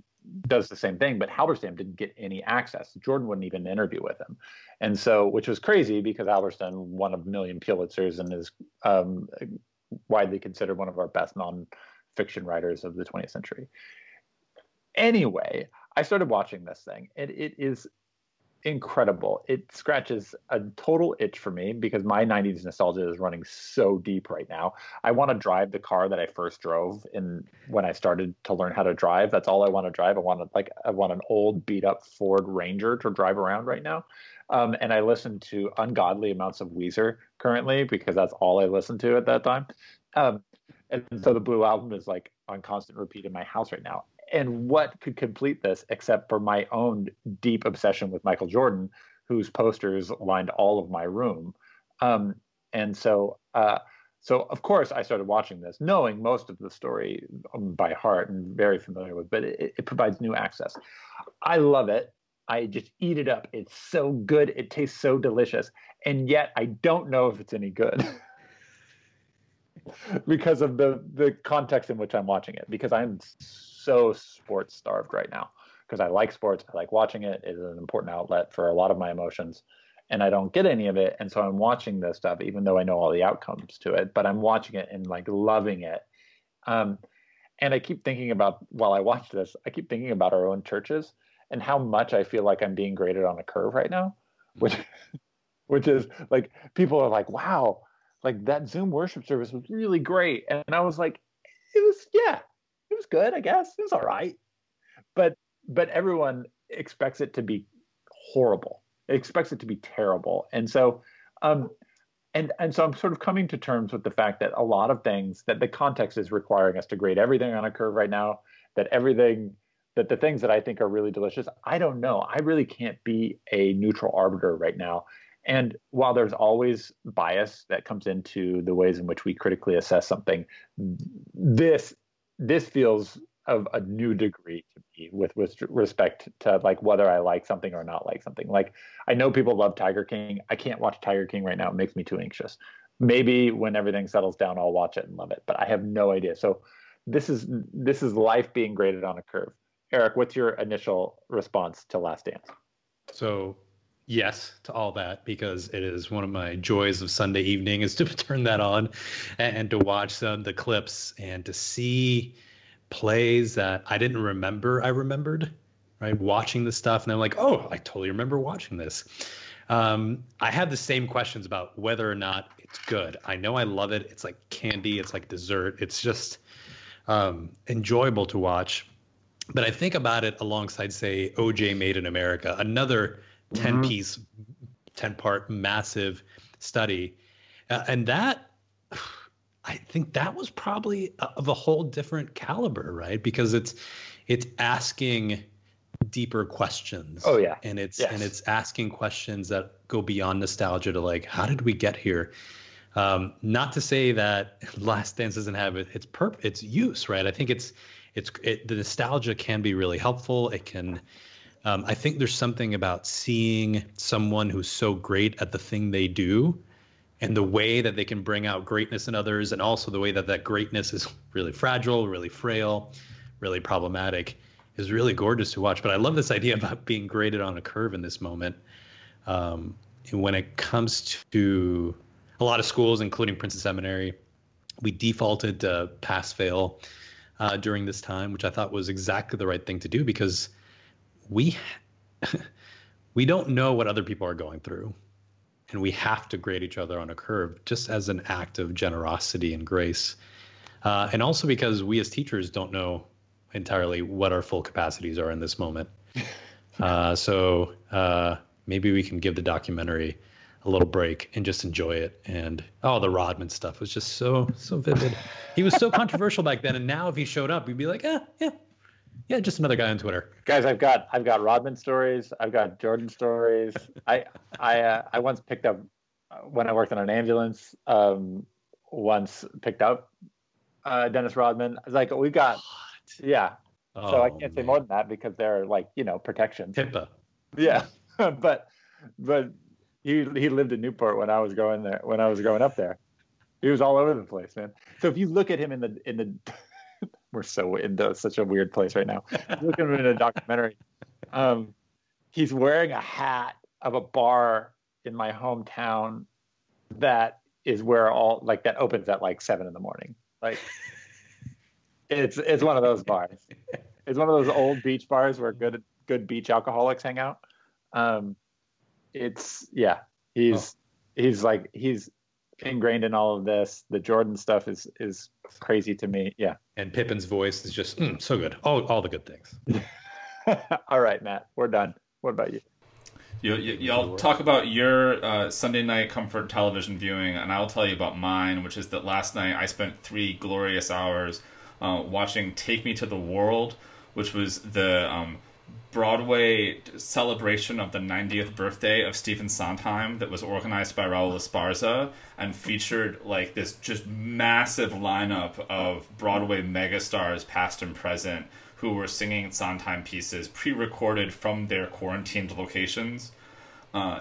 does the same thing, but Halberstam didn't get any access. Jordan wouldn't even interview with him, and so which was crazy because Halberstam won a million Pulitzers and is um, widely considered one of our best non-fiction writers of the 20th century. Anyway, I started watching this thing, and it is incredible. It scratches a total itch for me because my 90s nostalgia is running so deep right now. I want to drive the car that I first drove in when I started to learn how to drive. That's all I want to drive. I want to like I want an old beat up Ford Ranger to drive around right now. Um, and I listen to ungodly amounts of Weezer currently because that's all I listened to at that time. Um, and so the Blue Album is like on constant repeat in my house right now and what could complete this except for my own deep obsession with Michael Jordan, whose posters lined all of my room. Um, and so, uh, so of course, I started watching this, knowing most of the story um, by heart and very familiar with, but it, it provides new access. I love it. I just eat it up. It's so good. It tastes so delicious, and yet I don't know if it's any good. because of the the context in which I'm watching it because I'm sports starved right now because I like sports. I like watching it. It is an important outlet for a lot of my emotions. And I don't get any of it. And so I'm watching this stuff, even though I know all the outcomes to it, but I'm watching it and like loving it. Um, and I keep thinking about, while I watch this, I keep thinking about our own churches and how much I feel like I'm being graded on a curve right now, which, which is like people are like, wow, like that Zoom worship service was really great. And I was like, it was, yeah, it was good, I guess. It was all right. But but everyone expects it to be horrible. It expects it to be terrible. And so um and and so I'm sort of coming to terms with the fact that a lot of things that the context is requiring us to grade everything on a curve right now, that everything that the things that I think are really delicious, I don't know. I really can't be a neutral arbiter right now. And while there's always bias that comes into the ways in which we critically assess something, this this feels of a new degree to me with with respect to like whether I like something or not like something. Like I know people love Tiger King. I can't watch Tiger King right now. It makes me too anxious. Maybe when everything settles down, I'll watch it and love it. But I have no idea. So this is this is life being graded on a curve. Eric, what's your initial response to Last Dance? So yes to all that because it is one of my joys of Sunday evening is to turn that on and, and to watch some the clips and to see plays that I didn't remember I remembered right? Watching the stuff and I'm like oh I totally remember watching this. Um, I had the same questions about whether or not it's good. I know I love it. It's like candy. It's like dessert. It's just um, enjoyable to watch. But I think about it alongside say OJ Made in America another 10 mm-hmm. piece 10 part massive study. Uh, and that i think that was probably of a whole different caliber right? Because it's it's asking deeper questions. Oh yeah. And it's yes. and it's asking questions that go beyond nostalgia to like how did we get here? Um, not to say that last dance doesn't have it, its perp its use right? I think it's it's it, the nostalgia can be really helpful. It can um, I think there's something about seeing someone who's so great at the thing they do and the way that they can bring out greatness in others and also the way that that greatness is really fragile, really frail, really problematic is really gorgeous to watch. But I love this idea about being graded on a curve in this moment. Um, and when it comes to a lot of schools, including Princeton Seminary, we defaulted to pass fail uh, during this time, which I thought was exactly the right thing to do because we we don't know what other people are going through and we have to grade each other on a curve just as an act of generosity and grace. Uh, and also because we as teachers don't know entirely what our full capacities are in this moment. Uh, so uh, maybe we can give the documentary a little break and just enjoy it. And oh the rodman stuff was just so so vivid. He was so controversial back then and now if he showed up we'd be like eh, yeah yeah, just another guy on Twitter. Guys, I've got I've got Rodman stories. I've got Jordan stories. I I uh, I once picked up uh, when I worked on an ambulance. Um, once picked up uh, Dennis Rodman. I was like, we got what? yeah. Oh, so I can't man. say more than that because they're like you know protections. HIPAA. Yeah, but but he he lived in Newport when I was going there when I was growing up there. He was all over the place, man. So if you look at him in the in the we're so into such a weird place right now. Looking at a documentary. Um, he's wearing a hat of a bar in my hometown that is where all like that opens at like seven in the morning. Like it's it's one of those bars. It's one of those old beach bars where good good beach alcoholics hang out. Um, it's yeah, he's oh. he's like he's ingrained in all of this. The Jordan stuff is is crazy to me. Yeah. And Pippen's voice is just mm, so good. All all the good things. all right, Matt, we're done. What about you? You, you, will talk about your uh, Sunday night comfort television viewing, and I'll tell you about mine, which is that last night I spent three glorious hours uh, watching Take Me to the World, which was the um, Broadway celebration of the 90th birthday of Stephen Sondheim that was organized by Raul Esparza and featured like this just massive lineup of Broadway megastars, past and present, who were singing Sondheim pieces pre-recorded from their quarantined locations. Uh,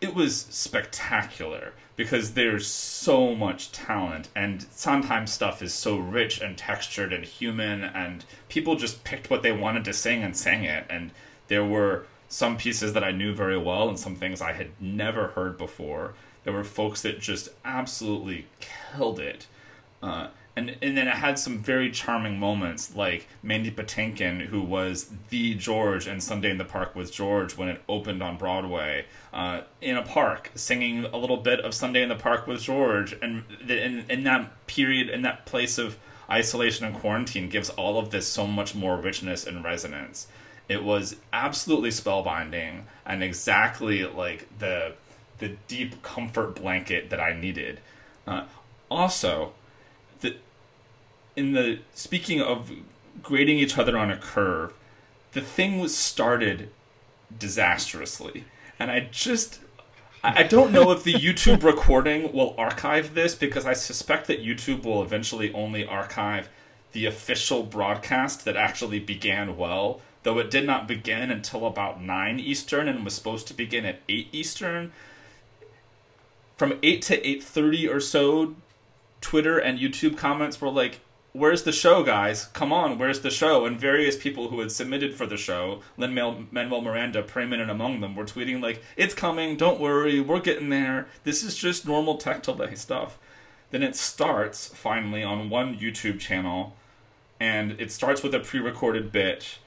it was spectacular because there's so much talent and Sondheim stuff is so rich and textured and human and people just picked what they wanted to sing and sang it and there were some pieces that I knew very well and some things I had never heard before. There were folks that just absolutely killed it. Uh, and and then it had some very charming moments like Mandy Patinkin, who was the George and Sunday in the Park with George when it opened on Broadway, uh, in a park, singing a little bit of Sunday in the Park with George, and in in that period, in that place of isolation and quarantine, gives all of this so much more richness and resonance. It was absolutely spellbinding and exactly like the the deep comfort blanket that I needed. Uh, also, in the speaking of grading each other on a curve, the thing was started disastrously, and I just I don't know if the YouTube recording will archive this because I suspect that YouTube will eventually only archive the official broadcast that actually began well, though it did not begin until about 9 Eastern and was supposed to begin at 8 Eastern. From 8 to 8:30 or so, Twitter and YouTube comments were like, where's the show, guys? Come on, where's the show? And various people who had submitted for the show, Lin Manuel Miranda preeminent among them, were tweeting like, "It's coming, don't worry, we're getting there. This is just normal tech delay stuff." Then it starts finally on one YouTube channel, and it starts with a pre-recorded bit,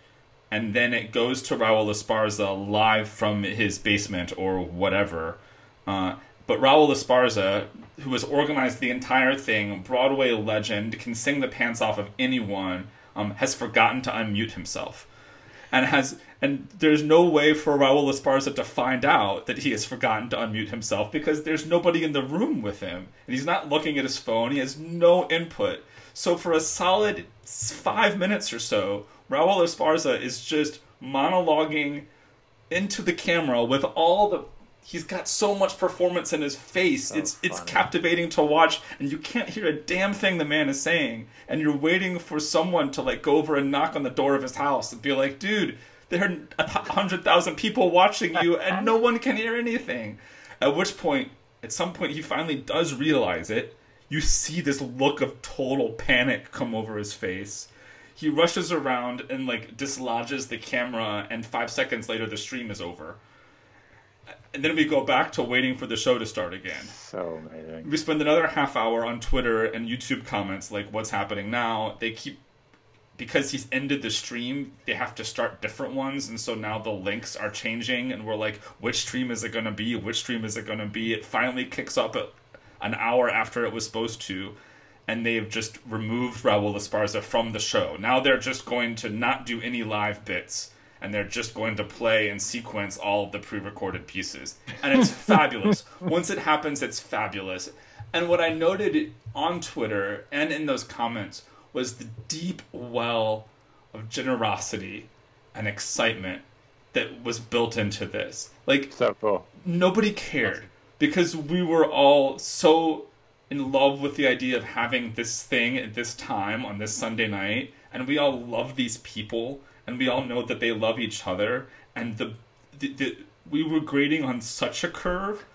and then it goes to Raul Esparza live from his basement or whatever. Uh, but Raul Esparza, who has organized the entire thing, Broadway legend, can sing the pants off of anyone, um, has forgotten to unmute himself. And has and there's no way for Raul Esparza to find out that he has forgotten to unmute himself because there's nobody in the room with him. And he's not looking at his phone, he has no input. So for a solid five minutes or so, Raul Esparza is just monologuing into the camera with all the he's got so much performance in his face. So it's funny. it's captivating to watch, and you can't hear a damn thing the man is saying. And you're waiting for someone to like go over and knock on the door of his house and be like, "Dude, there are a hundred thousand people watching you, and no one can hear anything." At which point, at some point, he finally does realize it. You see this look of total panic come over his face. He rushes around and like dislodges the camera, and five seconds later, the stream is over and then we go back to waiting for the show to start again. So amazing. We spend another half hour on Twitter and YouTube comments like what's happening now. They keep because he's ended the stream, they have to start different ones, and so now the links are changing, and we're like, which stream is it going to be? Which stream is it going to be? It finally kicks up an hour after it was supposed to, and they've just removed Raul Esparza from the show. Now they're just going to not do any live bits and they're just going to play and sequence all of the pre-recorded pieces. And it's fabulous. Once it happens it's fabulous. And what i noted on twitter and in those comments was the deep well of generosity and excitement that was built into this. Like so cool. nobody cared because we were all so in love with the idea of having this thing at this time on this sunday night and we all love these people and we all know that they love each other and the, the, the we were grading on such a curve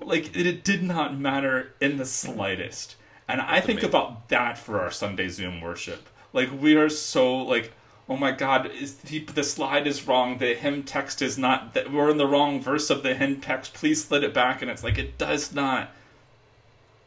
like it, it did not matter in the slightest. And i think amazing. about that for our sunday zoom worship. Like we are so like oh my god is the, the slide is wrong the hymn text is not that we're in the wrong verse of the hymn text please slid it back. And it's like it does not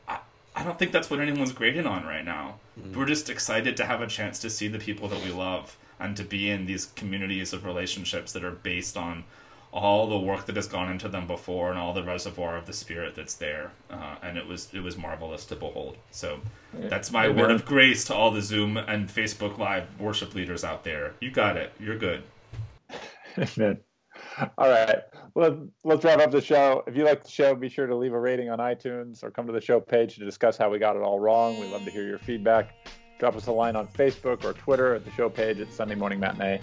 i, I don't think that's what anyone's grading on right now. Mm. we're just excited to have a chance to see the people that we love and to be in these communities of relationships that are based on all the work that has gone into them before and all the reservoir of the spirit that's there. Uh, and it was it was marvelous to behold. So that's my Amen. word of grace to all the zoom and facebook live worship leaders out there. You got it. You're good. Amen. all right. Well, let's wrap up the show. If you like the show be sure to leave a rating on itunes or come to the show page to discuss how we got it all wrong. We love to hear your feedback drop us a line on facebook or twitter at the show page at sunday morning matinee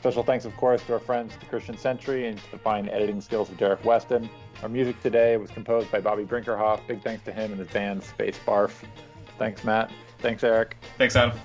Special thanks, of course, to our friends the Christian Century and to the fine editing skills of Derek Weston. Our music today was composed by Bobby Brinkerhoff. Big thanks to him and his band Space Barf. Thanks, Matt. Thanks, Eric. Thanks, Adam.